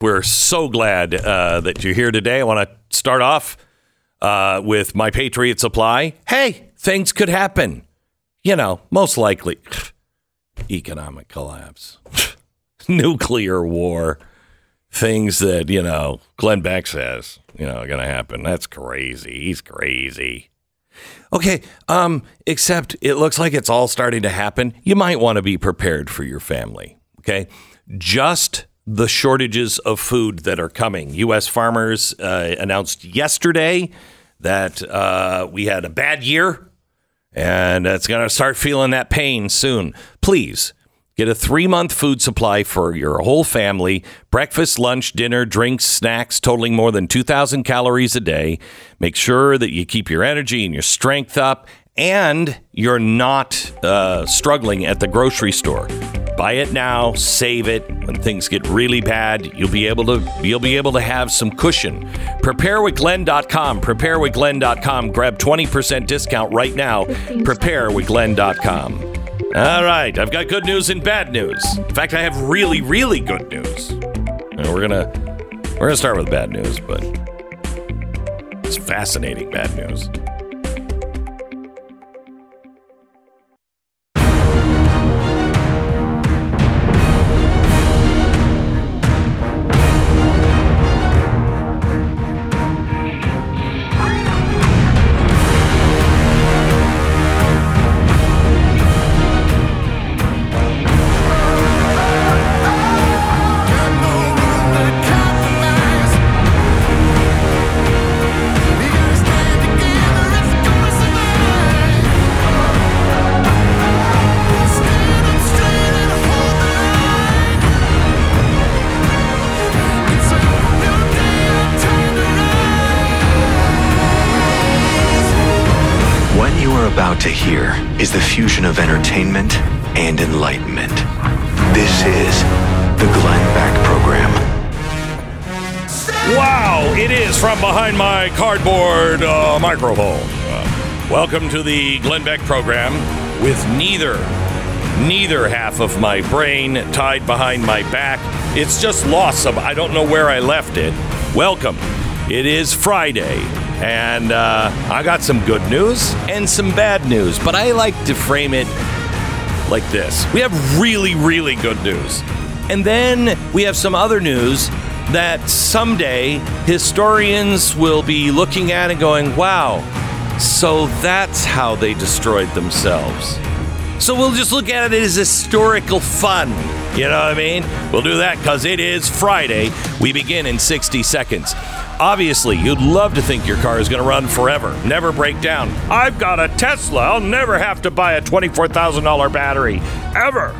We're so glad uh, that you're here today. I want to start off uh, with my Patriot Supply. Hey, things could happen. You know, most likely economic collapse, nuclear war, things that, you know, Glenn Beck says, you know, are going to happen. That's crazy. He's crazy. Okay, um, except it looks like it's all starting to happen. You might want to be prepared for your family. Okay, just the shortages of food that are coming. U.S. farmers uh, announced yesterday that uh, we had a bad year and it's going to start feeling that pain soon. Please get a three month food supply for your whole family breakfast, lunch, dinner, drinks, snacks totaling more than 2,000 calories a day. Make sure that you keep your energy and your strength up and you're not uh, struggling at the grocery store. Buy it now, save it. When things get really bad, you'll be able to you'll be able to have some cushion. Preparewithglenn.com. Preparewithglenn.com. Grab 20% discount right now. Preparewithglenn.com. All right, I've got good news and bad news. In fact, I have really, really good news. And we're gonna we're gonna start with bad news, but it's fascinating bad news. Cardboard uh, microphone. Uh, welcome to the Glenn Beck program with neither neither half of my brain tied behind my back. It's just lost some. I don't know where I left it. Welcome. It is Friday, and uh, I got some good news and some bad news, but I like to frame it like this. We have really, really good news. And then we have some other news that someday historians will be looking at and going, wow, so that's how they destroyed themselves. So we'll just look at it as historical fun. You know what I mean? We'll do that because it is Friday. We begin in 60 seconds. Obviously, you'd love to think your car is going to run forever, never break down. I've got a Tesla. I'll never have to buy a $24,000 battery, ever.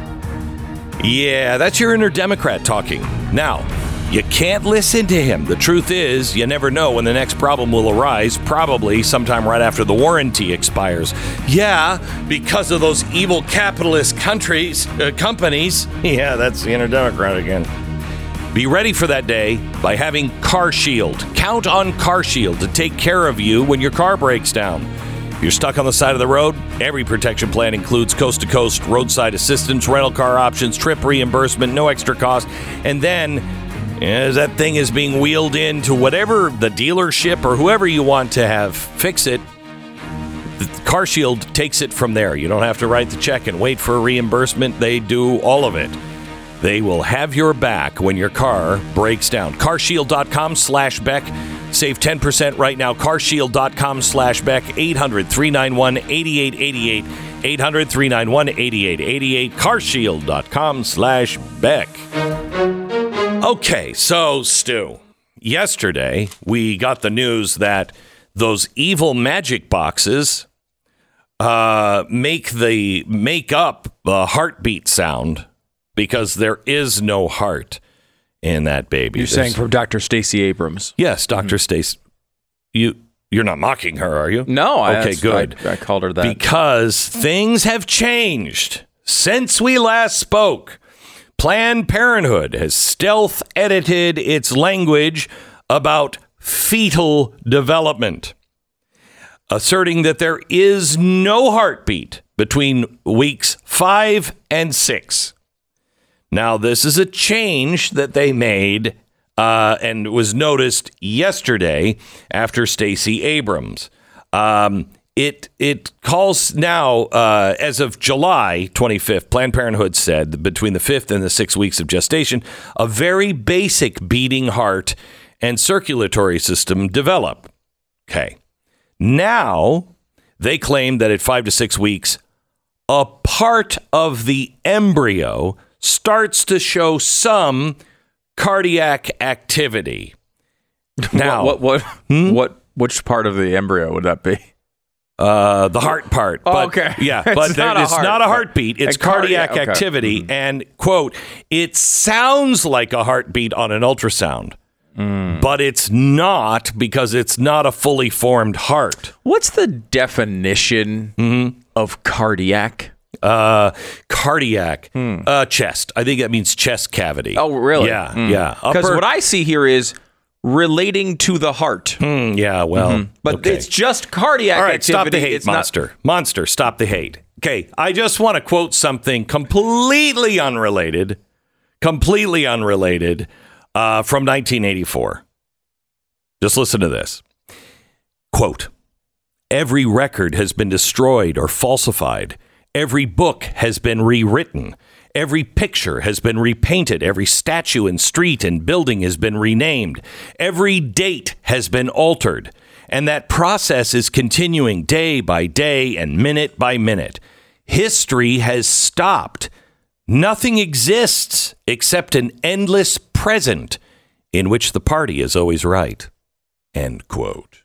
Yeah, that's your inner Democrat talking. Now, you can't listen to him. The truth is, you never know when the next problem will arise, probably sometime right after the warranty expires. Yeah, because of those evil capitalist countries, uh, companies. Yeah, that's the inner Democrat again. Be ready for that day by having Car Shield. Count on Car Shield to take care of you when your car breaks down. If you're stuck on the side of the road, every protection plan includes coast to coast roadside assistance, rental car options, trip reimbursement, no extra cost. And then, as that thing is being wheeled into whatever the dealership or whoever you want to have fix it, Car Shield takes it from there. You don't have to write the check and wait for a reimbursement. They do all of it. They will have your back when your car breaks down. Carshield.com slash Beck. Save 10% right now. Carshield.com slash Beck. 800 391 8888. 800 391 8888. Carshield.com slash Beck. Okay, so Stu, yesterday we got the news that those evil magic boxes uh, make the make up the heartbeat sound because there is no heart in that baby. You're There's- saying from Dr. Stacey Abrams. yes, Doctor Stace. You you're not mocking her, are you? No, Okay, that's- good. I, I called her that. Because things have changed since we last spoke. Planned Parenthood has stealth edited its language about fetal development, asserting that there is no heartbeat between weeks five and six. Now, this is a change that they made uh, and was noticed yesterday after Stacey Abrams. Um, it it calls now uh, as of July 25th. Planned Parenthood said between the fifth and the sixth weeks of gestation, a very basic beating heart and circulatory system develop. Okay, now they claim that at five to six weeks, a part of the embryo starts to show some cardiac activity. Now, what what what, Hmm? what which part of the embryo would that be? Uh, the heart part. Oh, But, okay. Yeah, It's but there- not a it's heart, not a heartbeat. It's cardiac- cardiac okay. activity. Mm-hmm. And, quote, it sounds like a heartbeat on an ultrasound, Mm. but it's not because it's not a fully formed heart. What's the definition Mm-hmm. of cardiac? Uh, cardiac, uh, chest. I think that means chest cavity. Hmm. Oh, really? Yeah, yeah. Because what I see here is relating to the heart, Hmm, yeah, well. but okay. it's just cardiac All right, activity. stop the hate, it's not- monster. Monster, stop the hate. Okay, I just want to quote something completely unrelated, completely unrelated uh, from 1984. Just listen to this. Quote Every record has been destroyed or falsified. Every book has been rewritten. Every picture has been repainted. Every statue and street and building has been renamed. Every date has been altered. And that process is continuing day by day and minute by minute. History has stopped. Nothing exists except an endless present in which the party is always right. End quote.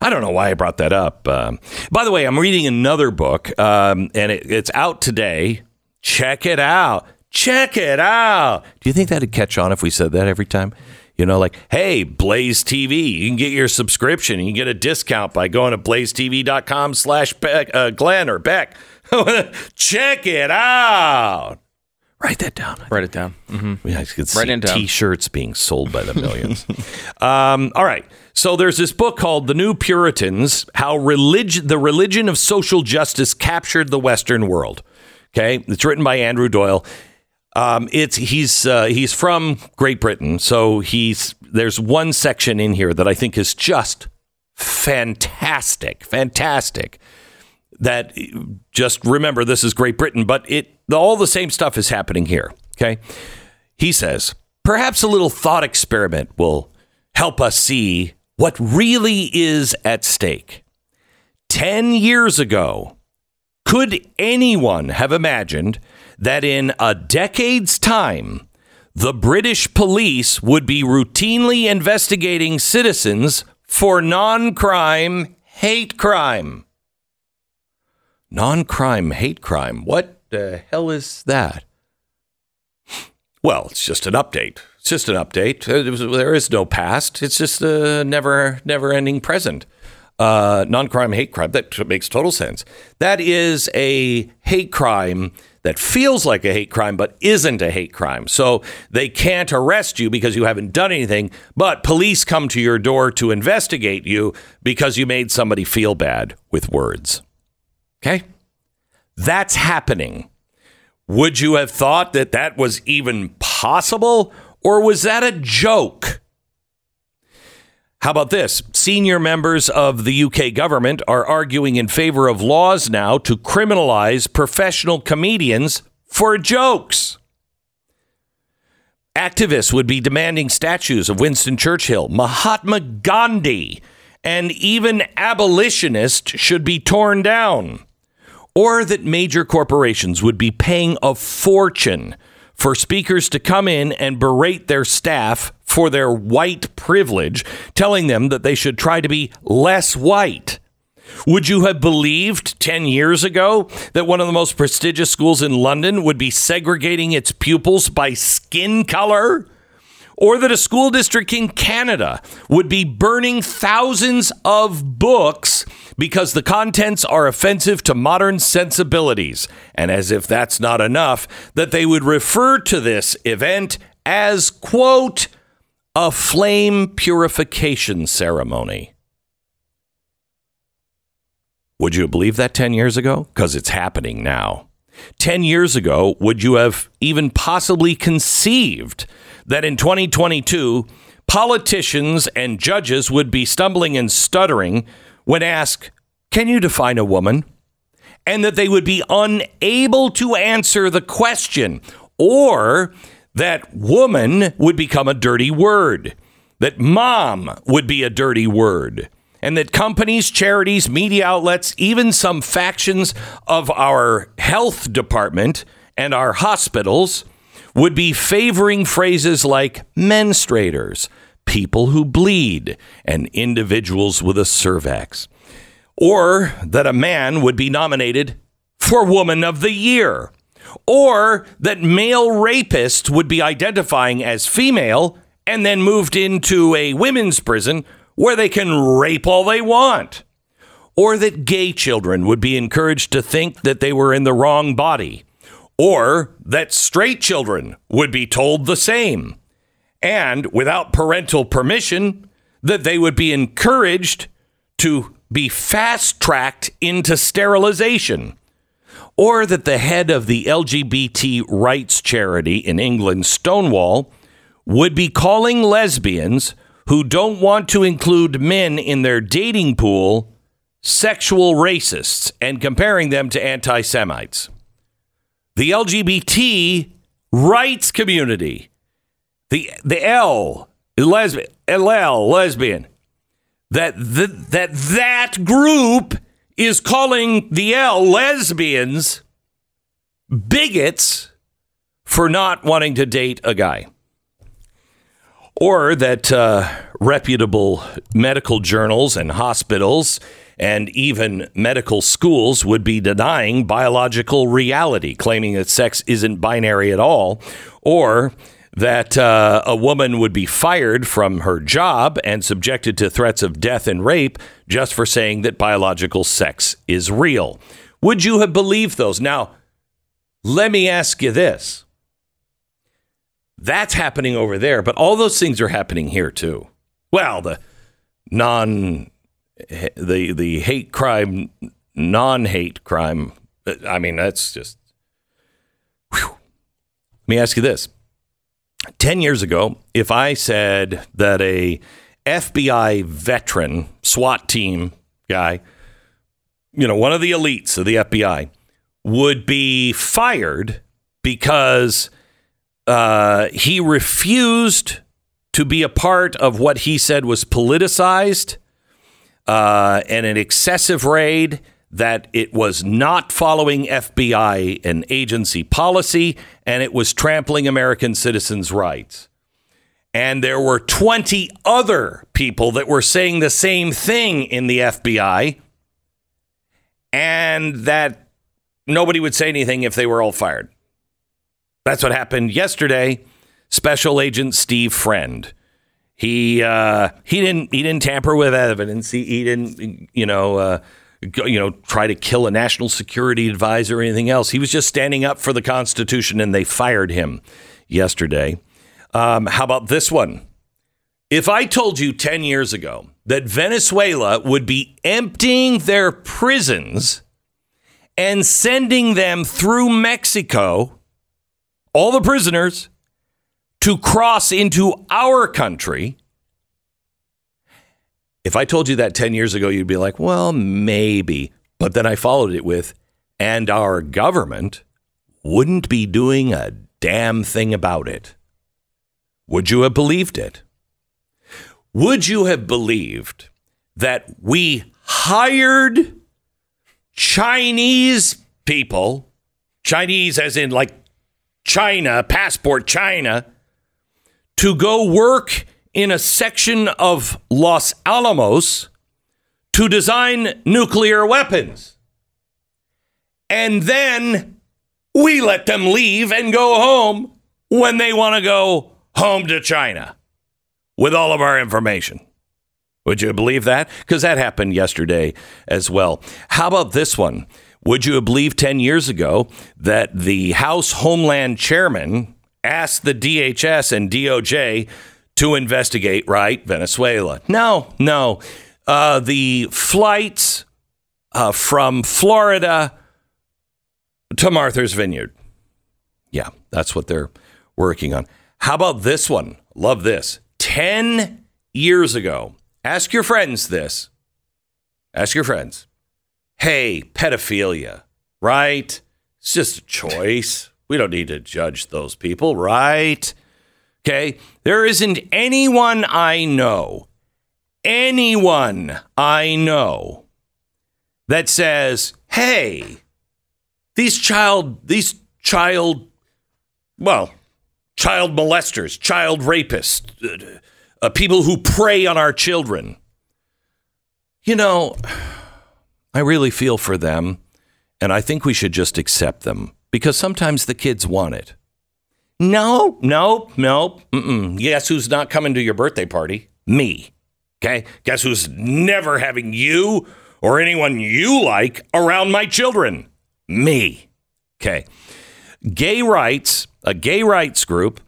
I don't know why I brought that up. Um, by the way, I'm reading another book, um, and it, it's out today. Check it out. Check it out. Do you think that'd catch on if we said that every time? You know, like, hey, Blaze TV, you can get your subscription. You can get a discount by going to blazetv.com slash uh, Glenn or Beck. Check it out. Write that down. Write it down. hmm Yeah, I could Write see it down. T-shirts being sold by the millions. um, all right. So there's this book called "The New Puritans: How Religion, the Religion of Social Justice Captured the Western World." Okay, it's written by Andrew Doyle. Um, it's he's uh, he's from Great Britain, so he's there's one section in here that I think is just fantastic, fantastic that just remember this is Great Britain, but it all the same stuff is happening here. Okay. He says, perhaps a little thought experiment will help us see what really is at stake. 10 years ago, could anyone have imagined that in a decade's time, the British police would be routinely investigating citizens for non crime hate crime? Non crime hate crime. What the hell is that? Well, it's just an update. It's just an update. There is no past. It's just a never, never ending present. Uh, non crime hate crime. That makes total sense. That is a hate crime that feels like a hate crime, but isn't a hate crime. So they can't arrest you because you haven't done anything, but police come to your door to investigate you because you made somebody feel bad with words. Okay? That's happening. Would you have thought that that was even possible, or was that a joke? How about this? Senior members of the UK government are arguing in favor of laws now to criminalize professional comedians for jokes. Activists would be demanding statues of Winston Churchill, Mahatma Gandhi, and even abolitionists should be torn down or that major corporations would be paying a fortune for speakers to come in and berate their staff for their white privilege, telling them that they should try to be less white. Would you have believed 10 years ago that one of the most prestigious schools in London would be segregating its pupils by skin color? Or that a school district in Canada would be burning thousands of books because the contents are offensive to modern sensibilities. And as if that's not enough, that they would refer to this event as, quote, a flame purification ceremony. Would you believe that 10 years ago? Because it's happening now. 10 years ago, would you have even possibly conceived that in 2022, politicians and judges would be stumbling and stuttering when asked, Can you define a woman? And that they would be unable to answer the question, or that woman would become a dirty word, that mom would be a dirty word and that companies, charities, media outlets, even some factions of our health department and our hospitals would be favoring phrases like menstruators, people who bleed, and individuals with a cervix. Or that a man would be nominated for Woman of the Year. Or that male rapists would be identifying as female and then moved into a women's prison where they can rape all they want. Or that gay children would be encouraged to think that they were in the wrong body. Or that straight children would be told the same. And without parental permission, that they would be encouraged to be fast tracked into sterilization. Or that the head of the LGBT rights charity in England, Stonewall, would be calling lesbians who don't want to include men in their dating pool sexual racists and comparing them to anti Semites. The LGBT rights community, the, the L, lesbian, LL, lesbian, that, the, that that group is calling the L lesbians bigots for not wanting to date a guy. Or that uh, reputable medical journals and hospitals and even medical schools would be denying biological reality, claiming that sex isn't binary at all, or that uh, a woman would be fired from her job and subjected to threats of death and rape just for saying that biological sex is real. Would you have believed those? Now, let me ask you this that's happening over there, but all those things are happening here too. Well, the non the the hate crime non-hate crime I mean that's just whew. Let me ask you this. 10 years ago, if I said that a FBI veteran SWAT team guy, you know, one of the elites of the FBI would be fired because uh, he refused to be a part of what he said was politicized uh, and an excessive raid, that it was not following FBI and agency policy, and it was trampling American citizens' rights. And there were 20 other people that were saying the same thing in the FBI, and that nobody would say anything if they were all fired. That's what happened yesterday. Special Agent Steve Friend. He uh, he didn't he didn't tamper with evidence. He, he didn't you know uh, you know try to kill a national security advisor or anything else. He was just standing up for the Constitution, and they fired him yesterday. Um, how about this one? If I told you 10 years ago that Venezuela would be emptying their prisons and sending them through Mexico all the prisoners to cross into our country. If I told you that 10 years ago, you'd be like, well, maybe. But then I followed it with, and our government wouldn't be doing a damn thing about it. Would you have believed it? Would you have believed that we hired Chinese people, Chinese as in like China, passport China, to go work in a section of Los Alamos to design nuclear weapons. And then we let them leave and go home when they want to go home to China with all of our information. Would you believe that? Because that happened yesterday as well. How about this one? Would you believe 10 years ago that the House Homeland Chairman asked the DHS and DOJ to investigate, right, Venezuela? No, no. Uh, the flights uh, from Florida to Martha's Vineyard. Yeah, that's what they're working on. How about this one? Love this. 10 years ago, ask your friends this. Ask your friends. Hey, pedophilia, right? It's just a choice. We don't need to judge those people, right? Okay. There isn't anyone I know, anyone I know that says, hey, these child, these child, well, child molesters, child rapists, uh, uh, people who prey on our children. You know, I really feel for them, and I think we should just accept them because sometimes the kids want it. No, no, no. Mm-mm. Guess who's not coming to your birthday party? Me. Okay. Guess who's never having you or anyone you like around my children? Me. Okay. Gay rights, a gay rights group,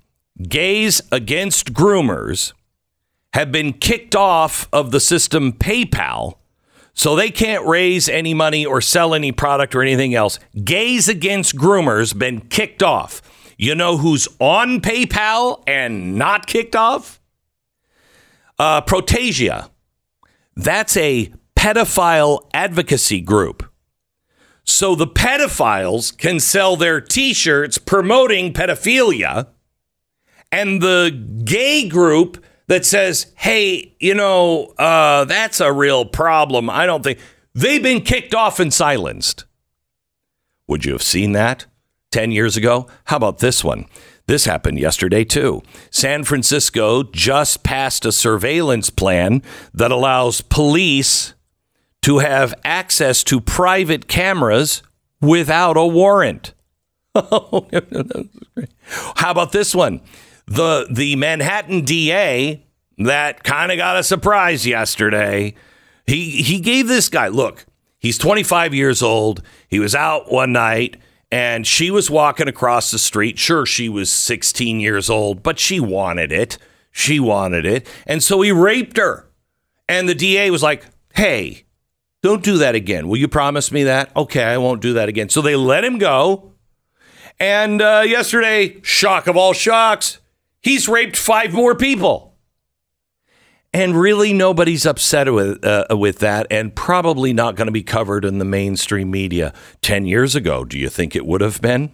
Gays Against Groomers, have been kicked off of the system PayPal. So they can't raise any money or sell any product or anything else. Gays Against Groomers been kicked off. You know who's on PayPal and not kicked off? Uh, Prostasia. That's a pedophile advocacy group. So the pedophiles can sell their t shirts promoting pedophilia, and the gay group that says, hey, you know, uh, that's a real problem. I don't think they've been kicked off and silenced. Would you have seen that? 10 years ago? How about this one? This happened yesterday, too. San Francisco just passed a surveillance plan that allows police to have access to private cameras without a warrant. Oh, How about this one? The, the Manhattan DA that kind of got a surprise yesterday. He, he gave this guy, look, he's 25 years old. He was out one night and she was walking across the street. Sure, she was 16 years old, but she wanted it. She wanted it. And so he raped her. And the DA was like, hey, don't do that again. Will you promise me that? Okay, I won't do that again. So they let him go. And uh, yesterday, shock of all shocks, he's raped five more people. And really, nobody's upset with uh, with that, and probably not going to be covered in the mainstream media. Ten years ago, do you think it would have been?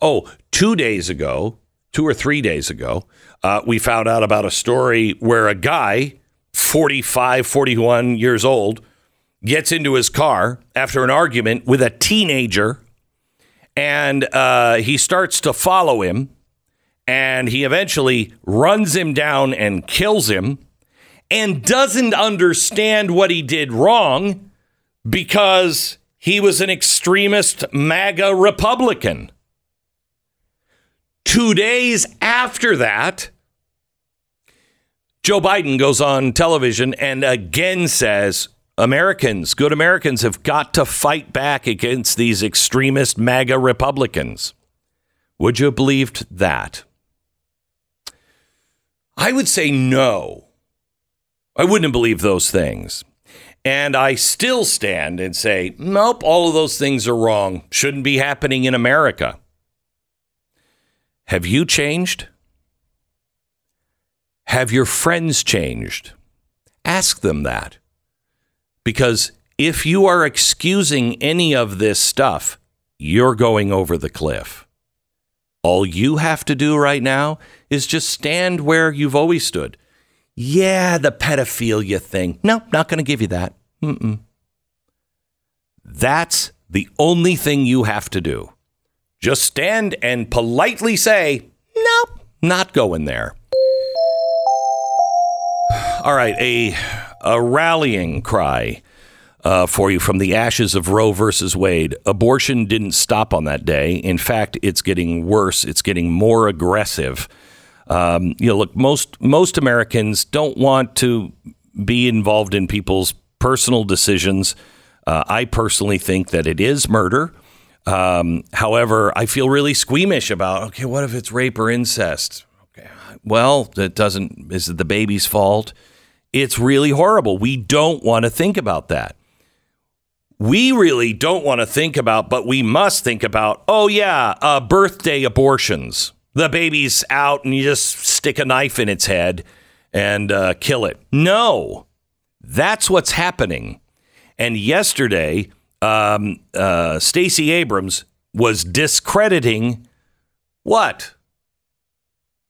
Oh, two days ago, two or three days ago, uh, we found out about a story where a guy, 45, 41 years old, gets into his car after an argument with a teenager, and uh, he starts to follow him and he eventually runs him down and kills him and doesn't understand what he did wrong because he was an extremist MAGA Republican. Two days after that, Joe Biden goes on television and again says Americans, good Americans, have got to fight back against these extremist MAGA Republicans. Would you have believed that? I would say no. I wouldn't believe those things. And I still stand and say, nope, all of those things are wrong. Shouldn't be happening in America. Have you changed? Have your friends changed? Ask them that. Because if you are excusing any of this stuff, you're going over the cliff. All you have to do right now is just stand where you've always stood. Yeah, the pedophilia thing. No, not going to give you that. Mm-mm. That's the only thing you have to do. Just stand and politely say, nope, not going there. All right, a, a rallying cry uh, for you from the ashes of Roe versus Wade. Abortion didn't stop on that day. In fact, it's getting worse, it's getting more aggressive. Um, you know, look, most most Americans don't want to be involved in people's personal decisions. Uh, I personally think that it is murder. Um, however, I feel really squeamish about okay, what if it's rape or incest? Okay, well, that doesn't is it the baby's fault? It's really horrible. We don't want to think about that. We really don't want to think about, but we must think about. Oh yeah, uh, birthday abortions the baby's out and you just stick a knife in its head and uh, kill it. No, that's what's happening. And yesterday, um, uh, Stacey Abrams was discrediting what?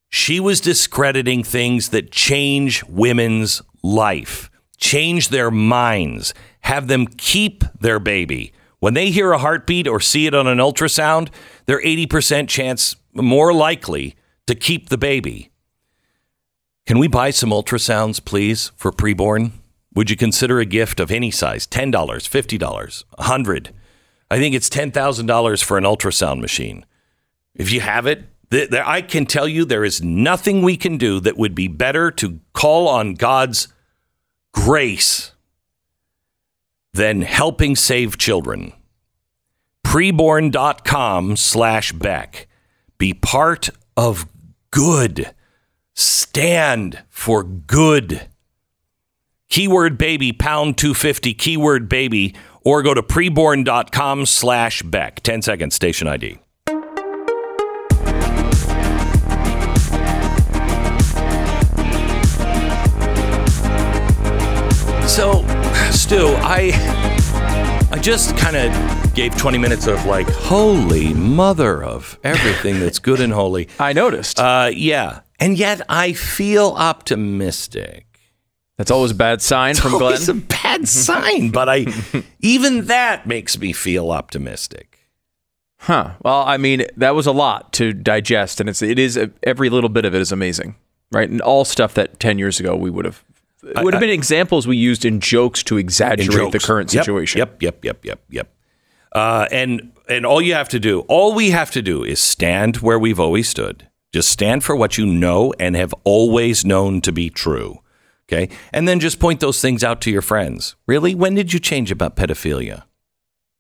She was discrediting things that change women's life, change their minds, have them keep their baby. When they hear a heartbeat or see it on an ultrasound, they're 80% chance more likely to keep the baby. Can we buy some ultrasounds, please, for preborn? Would you consider a gift of any size? $10, $50, 100 I think it's $10,000 for an ultrasound machine. If you have it, th- th- I can tell you there is nothing we can do that would be better to call on God's grace than helping save children. Preborn.com slash Beck. Be part of good. Stand for good. Keyword baby, pound 250, keyword baby, or go to preborn.com slash Beck. 10 seconds, station ID. So, Stu, I I just kind of gave 20 minutes of like, holy mother of everything that's good and holy. I noticed. Uh, yeah. And yet I feel optimistic. That's always a bad sign from Glenn. It's a bad sign, but I even that makes me feel optimistic. Huh. Well, I mean, that was a lot to digest, and it's it is every little bit of it is amazing, right? And all stuff that ten years ago we would have it would have been examples we used in jokes to exaggerate In the current Yep, situation. Yep, yep, yep, yep, yep. Uh, and and all you have to do, all we have to do, is stand where we've always stood. Just stand for what you know and have always known to be true. Okay, and then just point those things out to your friends. Really, when did you change about pedophilia?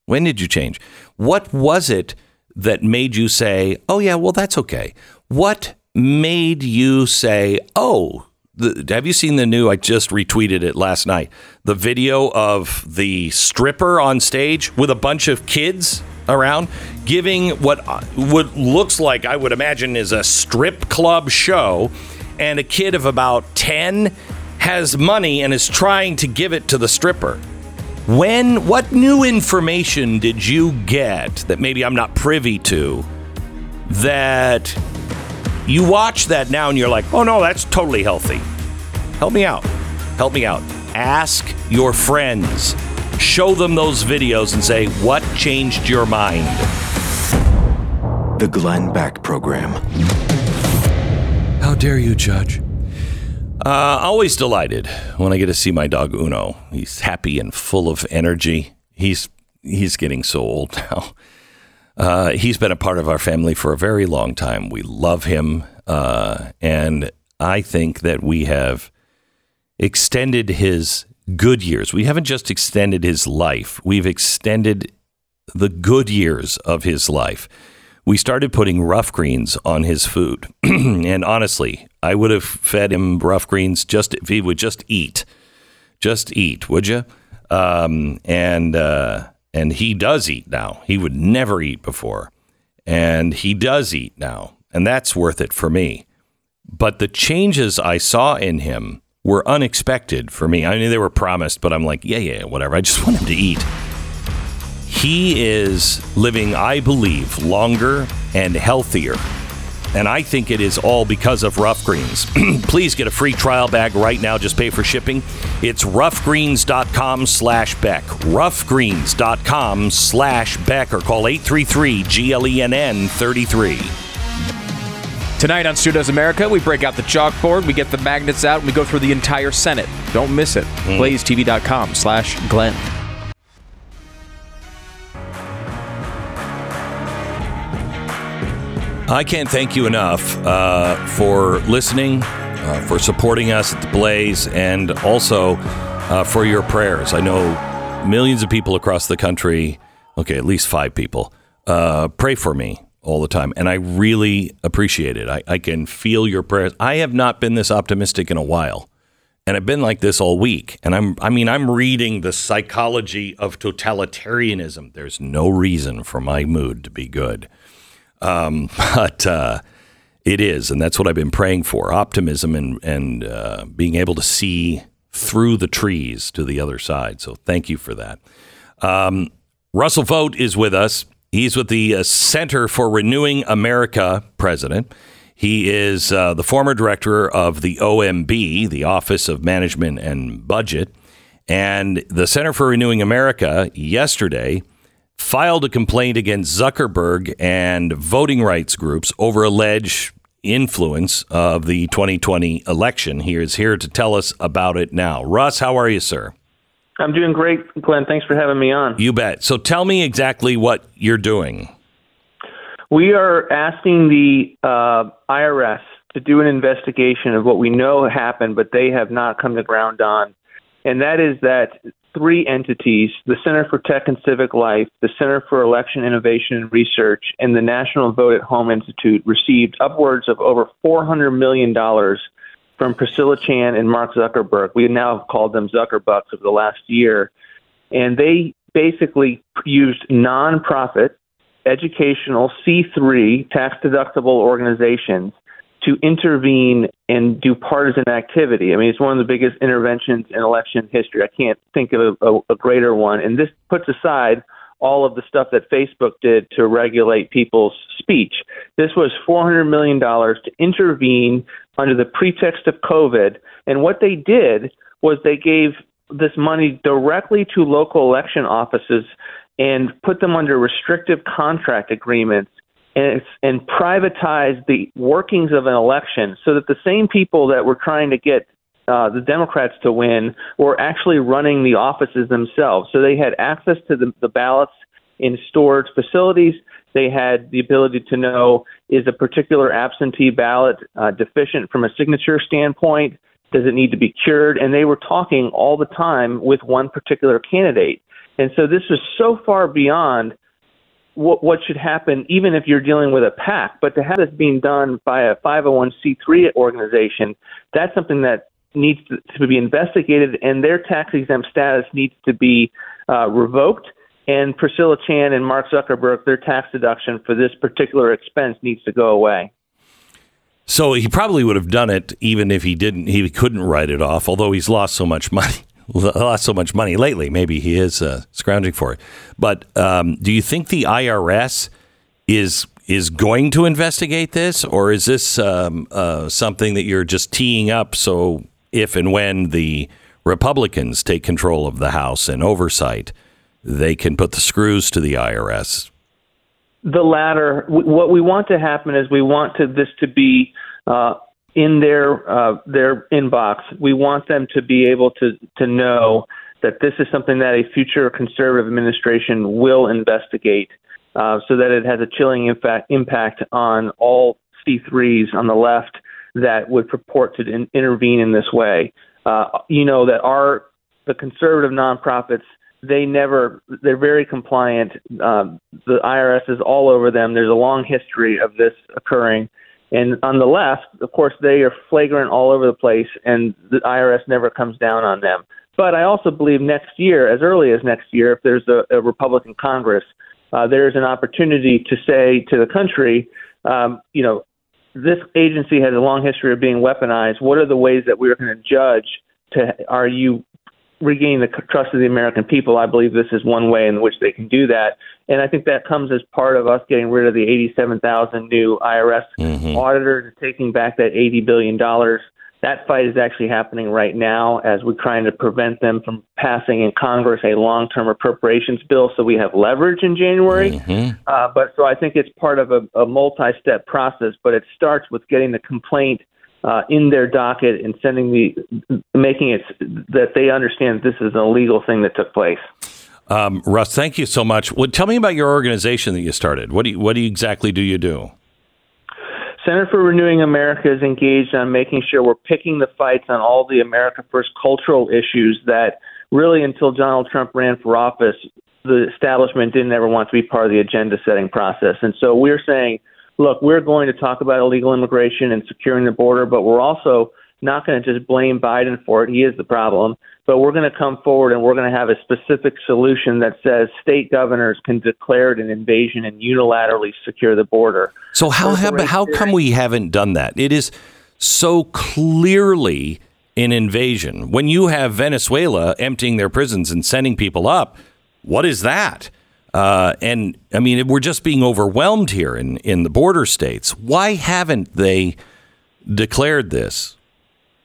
When did you change? What was it that made you say, "Oh yeah, well that's okay"? What made you say, "Oh"? The, have you seen the new? I just retweeted it last night. The video of the stripper on stage with a bunch of kids around giving what uh, what looks like I would imagine is a strip club show, and a kid of about ten has money and is trying to give it to the stripper. When what new information did you get that maybe I'm not privy to that you watch that now and you're like, "Oh no, that's totally healthy." Help me out. Help me out. Ask your friends. Show them those videos and say, "What changed your mind?" The Glenn Beck Program. How dare you, Judge? Uh, always delighted when I get to see my dog Uno. He's happy and full of energy. He's he's getting so old now. Uh, he's been a part of our family for a very long time. We love him, uh, and I think that we have extended his good years. We haven't just extended his life; we've extended the good years of his life. We started putting rough greens on his food, and honestly, I would have fed him rough greens just if he would just eat, just eat, would you? Um, and uh, and he does eat now. He would never eat before, and he does eat now, and that's worth it for me. But the changes I saw in him were unexpected for me. I mean, they were promised, but I'm like, yeah, yeah, whatever. I just want him to eat. He is living, I believe, longer and healthier. And I think it is all because of Rough Greens. Please get a free trial bag right now. Just pay for shipping. It's roughgreens.com slash Beck. Roughgreens.com slash Beck or call 833 GLENN 33. Tonight on Stu Does America, we break out the chalkboard, we get the magnets out, and we go through the entire Senate. Don't miss it. Mm-hmm. BlazeTV.com slash Glenn. I can't thank you enough uh, for listening, uh, for supporting us at the Blaze, and also uh, for your prayers. I know millions of people across the country, okay, at least five people, uh, pray for me all the time. And I really appreciate it. I, I can feel your prayers. I have not been this optimistic in a while. And I've been like this all week. And I'm, I mean, I'm reading the psychology of totalitarianism. There's no reason for my mood to be good. Um, but uh, It is, and that's what I've been praying for: optimism and and uh, being able to see through the trees to the other side. So thank you for that. Um, Russell Vought is with us. He's with the uh, Center for Renewing America president. He is uh, the former director of the OMB, the Office of Management and Budget. And the Center for Renewing America yesterday filed a complaint against Zuckerberg and voting rights groups over alleged influence of the 2020 election. He is here to tell us about it now. Russ, how are you, sir? I'm doing great, Glenn. Thanks for having me on. You bet. So tell me exactly what you're doing. We are asking the uh, IRS to do an investigation of what we know happened, but they have not come to ground on. And that is that three entities the Center for Tech and Civic Life, the Center for Election Innovation and Research, and the National Vote at Home Institute received upwards of over $400 million from Priscilla Chan and Mark Zuckerberg. We now have called them Zuckerbucks over the last year. And they basically used nonprofit, educational, C3, tax deductible organizations to intervene and do partisan activity. I mean, it's one of the biggest interventions in election history. I can't think of a, a, greater one. And this puts aside all of the stuff that Facebook did to regulate people's speech. This was $400 million to intervene under the pretext of COVID. And what they did was they gave this money directly to local election offices and put them under restrictive contract agreements and, and privatize the workings of an election so that the same people that were trying to get uh, the Democrats to win were actually running the offices themselves. So they had access to the, the ballots in storage facilities. They had the ability to know is a particular absentee ballot uh, deficient from a signature standpoint? Does it need to be cured? And they were talking all the time with one particular candidate. And so this was so far beyond what, what should happen, even if you're dealing with a PAC. But to have this being done by a 501c3 organization, that's something that needs to, to be investigated, and their tax exempt status needs to be uh, revoked. And Priscilla Chan and Mark Zuckerberg, their tax deduction for this particular expense needs to go away. So he probably would have done it even if he didn't. He couldn't write it off, although he's lost so much money lost so much money lately. Maybe he is uh, scrounging for it. But um, do you think the IRS is is going to investigate this, or is this um, uh, something that you're just teeing up so if and when the Republicans take control of the House and oversight, they can put the screws to the IRS? The latter. What we want to happen is we want to, this to be uh, in their uh, their inbox. We want them to be able to to know that this is something that a future conservative administration will investigate, uh, so that it has a chilling impact impact on all C3s on the left that would purport to in, intervene in this way. Uh, you know that our the conservative nonprofits they never they're very compliant. Um, the IRS is all over them. There's a long history of this occurring. And on the left, of course, they are flagrant all over the place, and the IRS never comes down on them. But I also believe next year, as early as next year, if there's a, a Republican Congress, uh, there's an opportunity to say to the country, um, you know, this agency has a long history of being weaponized. What are the ways that we're going to judge? To are you regaining the trust of the American people, I believe this is one way in which they can do that. And I think that comes as part of us getting rid of the 87,000 new IRS mm-hmm. auditors, taking back that $80 billion. That fight is actually happening right now as we're trying to prevent them from passing in Congress a long term appropriations bill so we have leverage in January. Mm-hmm. Uh, but so I think it's part of a, a multi step process, but it starts with getting the complaint uh, in their docket and sending the making it that they understand this is an illegal thing that took place. Um, Russ, thank you so much. Well, tell me about your organization that you started. What do you, what do you, exactly do you do? Center for Renewing America is engaged on making sure we're picking the fights on all the America First cultural issues that really until Donald Trump ran for office, the establishment didn't ever want to be part of the agenda setting process. And so we're saying look, we're going to talk about illegal immigration and securing the border, but we're also not going to just blame Biden for it. He is the problem. But we're going to come forward and we're going to have a specific solution that says state governors can declare it an invasion and unilaterally secure the border. So how have, how come we haven't done that? It is so clearly an invasion. When you have Venezuela emptying their prisons and sending people up, what is that? Uh, and I mean, we're just being overwhelmed here in, in the border states. Why haven't they declared this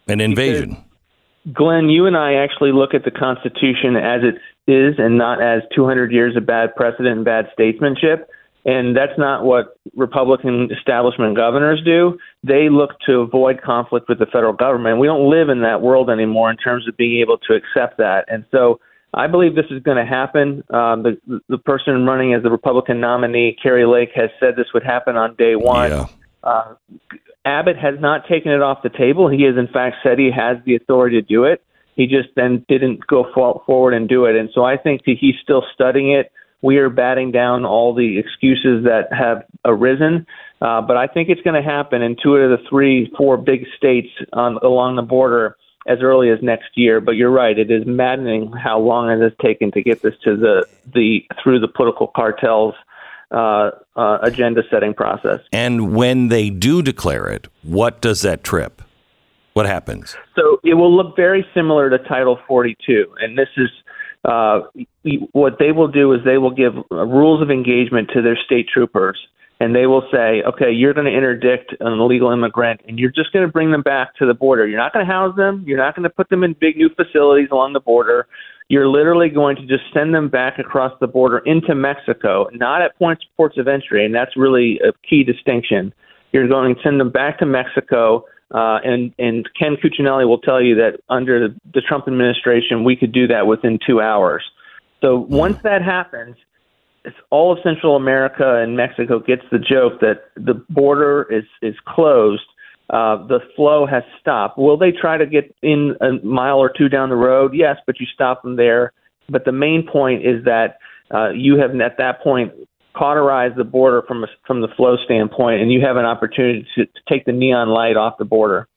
an invasion? Because, Glenn, you and I actually look at the Constitution as it is and not as 200 years of bad precedent and bad statesmanship. And that's not what Republican establishment governors do. They look to avoid conflict with the federal government. We don't live in that world anymore in terms of being able to accept that. And so I believe this is going to happen. Um, the the person running as the Republican nominee, Kari Lake, has said this would happen on day one. Yeah. Uh, Abbott has not taken it off the table. He has, in fact, said he has the authority to do it. He just then didn't go forward and do it. And so I think that he's still studying it. We are batting down all the excuses that have arisen. Uh, but I think it's going to happen in two of the three, four big states on, along the border as early as next year. But you're right; it is maddening how long it has taken to get this to the the through the political cartels. Uh, uh, agenda setting process. And when they do declare it, what does that trip? What happens? So it will look very similar to Title 42, and this is uh, what they will do is they will give rules of engagement to their state troopers and they will say, okay, you're going to interdict an illegal immigrant and you're just going to bring them back to the border. You're not going to house them. You're not going to put them in big new facilities along the border. You're literally going to just send them back across the border into Mexico, not at points ports of entry, and that's really a key distinction. You're going to send them back to Mexico, uh, and and Ken Cuccinelli will tell you that under the Trump administration, we could do that within two hours. So once that happens, all of Central America and Mexico gets the joke that the border is is closed. Uh, the flow has stopped. Will they try to get in a mile or two down the road? Yes, but you stop them there. But the main point is that uh, you have at that point cauterized the border from a, from the flow standpoint, and you have an opportunity to, to take the neon light off the border.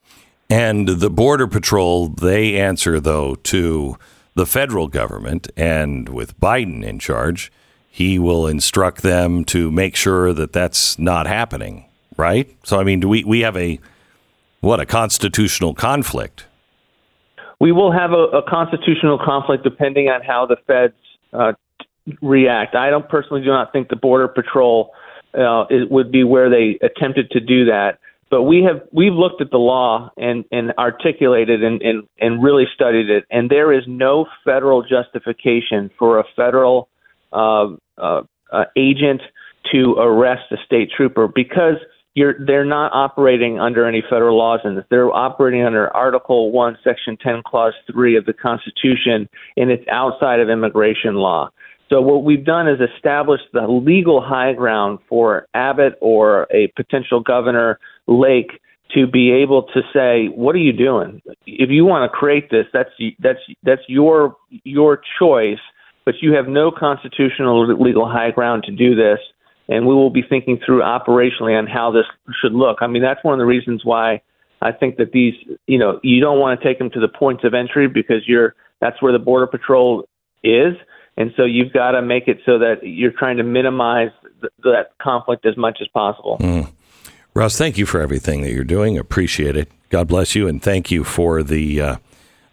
And the border patrol, they answer though to the federal government, and with Biden in charge he will instruct them to make sure that that's not happening, right? So, I mean, do we, we have a, what, a constitutional conflict? We will have a, a constitutional conflict depending on how the feds uh, react. I don't personally do not think the Border Patrol uh, it would be where they attempted to do that. But we have we've looked at the law and, and articulated and, and, and really studied it, and there is no federal justification for a federal uh, uh, uh, agent to arrest a state trooper because you're they're not operating under any federal laws and. They're operating under Article One, Section Ten, Clause Three of the Constitution, and it's outside of immigration law. So what we've done is established the legal high ground for Abbott or a potential governor Lake to be able to say, "What are you doing? If you want to create this, that's that's that's your your choice." But you have no constitutional or legal high ground to do this. And we will be thinking through operationally on how this should look. I mean, that's one of the reasons why I think that these, you know, you don't want to take them to the points of entry because you're that's where the border patrol is, and so you've got to make it so that you're trying to minimize th- that conflict as much as possible. Mm. Russ, thank you for everything that you're doing. Appreciate it. God bless you, and thank you for the uh,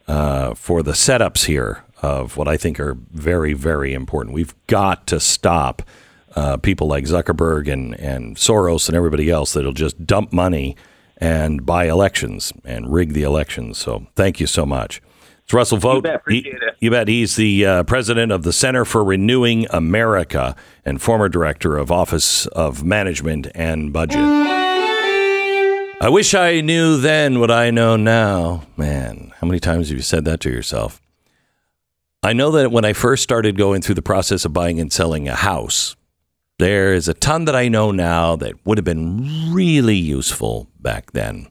uh, for the setups here of what I think are very, very important. We've got to stop uh, people like Zuckerberg and, and Soros and everybody else that'll just dump money and buy elections and rig the elections. So thank you so much. It's Russell Vought. You bet, he, you bet. He's the uh, president of the Center for Renewing America and former director of Office of Management and Budget. I wish I knew then what I know now. Man, how many times have you said that to yourself? I know that when I first started going through the process of buying and selling a house, there is a ton that I know now that would have been really useful back then.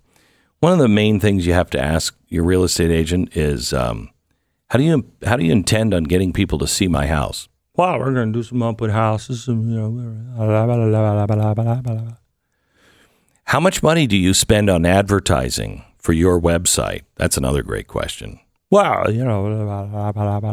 One of the main things you have to ask your real estate agent is, um, how do you how do you intend on getting people to see my house? Well, we're going to do some open houses. And, you know, how much money do you spend on advertising for your website? That's another great question. Well, you know,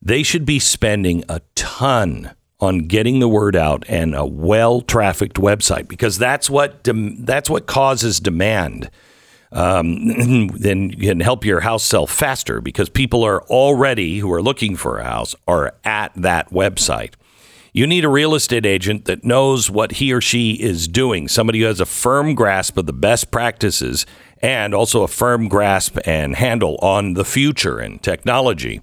they should be spending a ton on getting the word out and a well-trafficked website because that's what that's what causes demand. Um, then you can help your house sell faster because people are already who are looking for a house are at that website. You need a real estate agent that knows what he or she is doing, somebody who has a firm grasp of the best practices and also a firm grasp and handle on the future and technology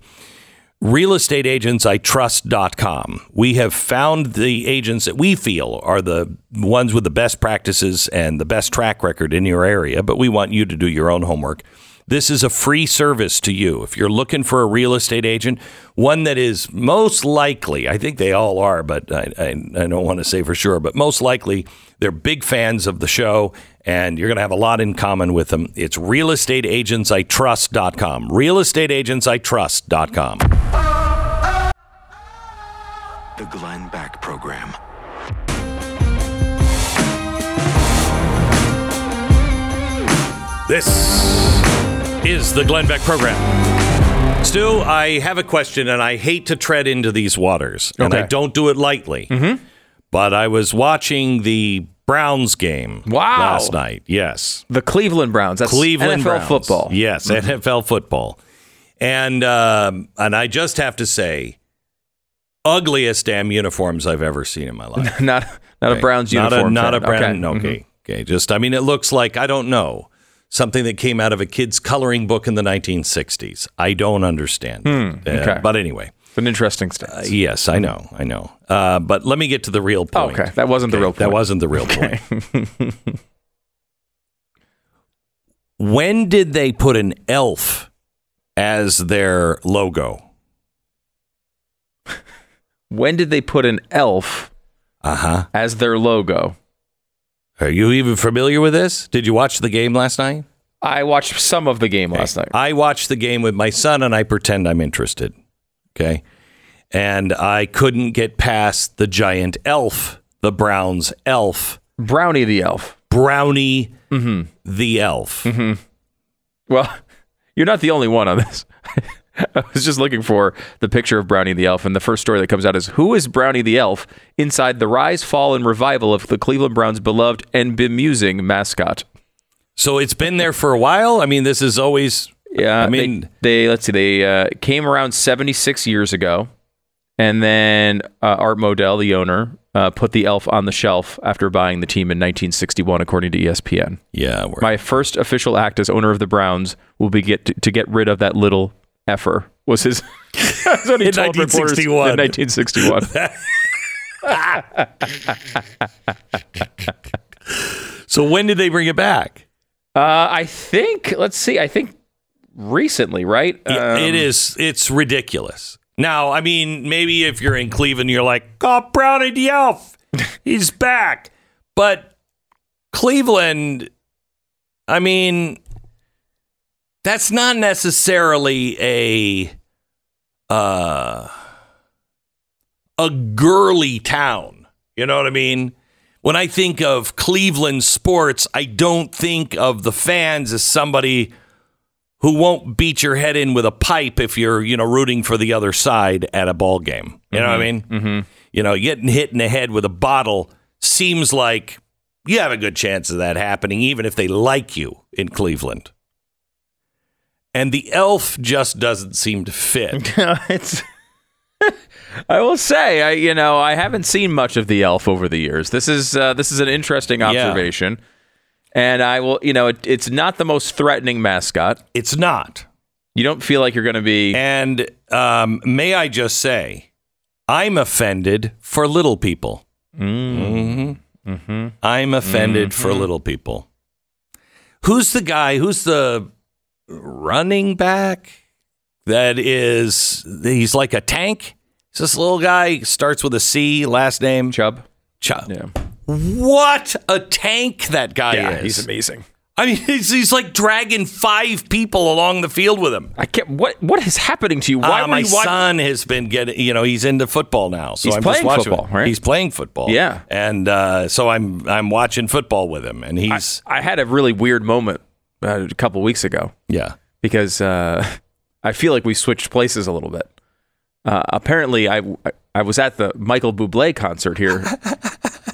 realestateagentsitrust.com. We have found the agents that we feel are the ones with the best practices and the best track record in your area, but we want you to do your own homework. This is a free service to you. If you're looking for a real estate agent, one that is most likely, I think they all are, but I, I, I don't want to say for sure, but most likely they're big fans of the show and you're going to have a lot in common with them. It's realestateagentsitrust.com. Realestateagentsitrust.com. The Glenn Beck Program. This is the Glenn Beck program. Stu, I have a question, and I hate to tread into these waters, and I Okay. don't do it lightly. Mm-hmm. But I was watching the Browns game Wow. last night. Yes, The Cleveland Browns. That's Cleveland NFL Browns. football. Yes, NFL football. And um, and I just have to say, ugliest damn uniforms I've ever seen in my life. Not not a Browns not uniform. A, not a. Brown. Okay. Okay. okay. Just I mean, it looks like I don't know something that came out of a kid's coloring book in the 1960s. I don't understand. Uh, okay. but anyway, It's an interesting stance. yes, I know, I know. Uh, but let me get to the real point. okay, that wasn't the real point. That wasn't the real point. when did they put an elf as their logo? when did they put an elf Uh huh. as their logo? Are you even familiar with this? Did you watch the game last night? I watched some of the game last night. I watched the game with my son and I pretend I'm interested. Okay. And I couldn't get past the giant elf, the Browns elf, Brownie the elf. Brownie Mm-hmm. the elf. Well, you're not the only one on this. I was just looking for the picture of Brownie the elf, and the first story that comes out is who is Brownie the elf inside the rise, fall, and revival of the Cleveland Browns' beloved and bemusing mascot? So it's been there for a while. I mean, this is always. Yeah, I mean- they, they let's see, they uh, came around 76 years ago, and then uh, Art Modell, the owner, uh, put the elf on the shelf after buying the team in 1961, according to ESPN. Yeah. We're, My first official act as owner of the Browns will be get to, to get rid of that little effer. Was his that's what he In told reporters 1961. in 1961. so when did they bring it back? uh, I think. Let's see. I think recently, right? Um, it is. It's ridiculous. Now, I mean, maybe if you're in Cleveland, you're like, "Oh, Brownie the Elf, he's back." But Cleveland, I mean, that's not necessarily a uh, a girly town. You know what I mean? When I think of Cleveland sports, I don't think of the fans as somebody who won't beat your head in with a pipe if you're, you know, rooting for the other side at a ball game. You know what I mean? Mm-hmm. You know, getting hit in the head with a bottle seems like you have a good chance of that happening, even if they like you in Cleveland. And the elf just doesn't seem to fit. it's. I will say, I you know, I haven't seen much of the elf over the years. This is uh, this is an interesting observation, and I will, you know, it, it's not the most threatening mascot. It's not. You don't feel like you're going to be. And um, may I just say, I'm offended for little people. Mm. hmm I'm offended for little people. Who's the guy? Who's the running back that is? He's like a tank. Is this little guy starts with a C, last name Chubb. Chubb. Yeah, What a tank that guy yeah, is! he's amazing. I mean, he's, he's like dragging five people along the field with him. I can't. What what is happening to you? Why Uh, my you son has been getting, you know, he's into football now. So He's I'm playing football, right? He's playing football. Yeah. And uh, so I'm I'm watching football with him, and he's I had a really weird moment uh, a couple weeks ago yeah. because uh, I feel like we switched places a little bit. Uh, apparently, I I was at the Michael Bublé concert here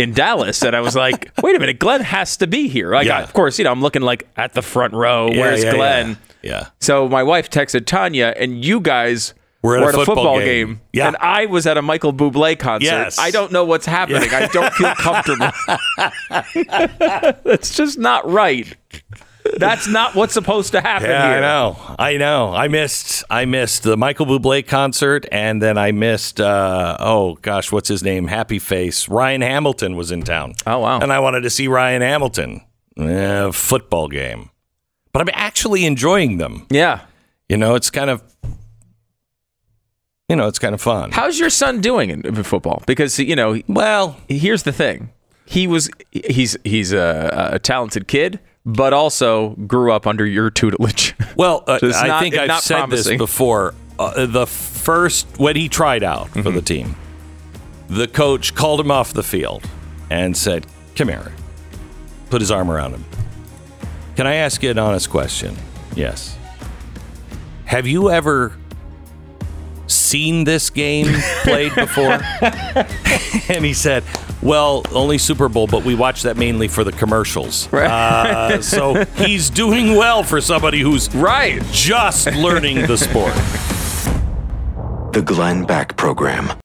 in Dallas, and I was like, "Wait a minute, Glenn has to be here." Like, Yeah. I- of course, you know, I'm looking like at the front row. Yeah, Where's yeah, Glenn? Yeah. yeah. So my wife texted Tania, and you guys We're at a were at a football football, game. game. Yeah. and I was at a Michael Bublé concert. Yes. I don't know what's happening. I don't feel comfortable. That's just not right. That's not what's supposed to happen Yeah, here. I know. I know. I missed. I missed the Michael Bublé concert, and then I missed. Uh, oh gosh, what's his name? Happy Face. Ryan Hamilton was in town. Oh, wow. And I wanted to see Ryan Hamilton. Eh, football game, but I'm actually enjoying them. Yeah. You know, it's kind of. You know, it's kind of fun. How's your son doing in, football? Because you know, well, here's the thing. He was he's he's a, a talented kid, but also grew up under your tutelage. Well, uh, So I not- think I've not said promising. this before. Uh, the first when he tried out for Mm-hmm. the team, the coach called him off the field and said, "Come here." Put his arm around him. Can I ask you an honest question? Yes. Have you ever seen this game played before? and he said, "Well, only Super Bowl, but we watch that mainly for the commercials." Uh, so he's doing well for somebody who's right. just learning the sport. The Glenn Beck Program.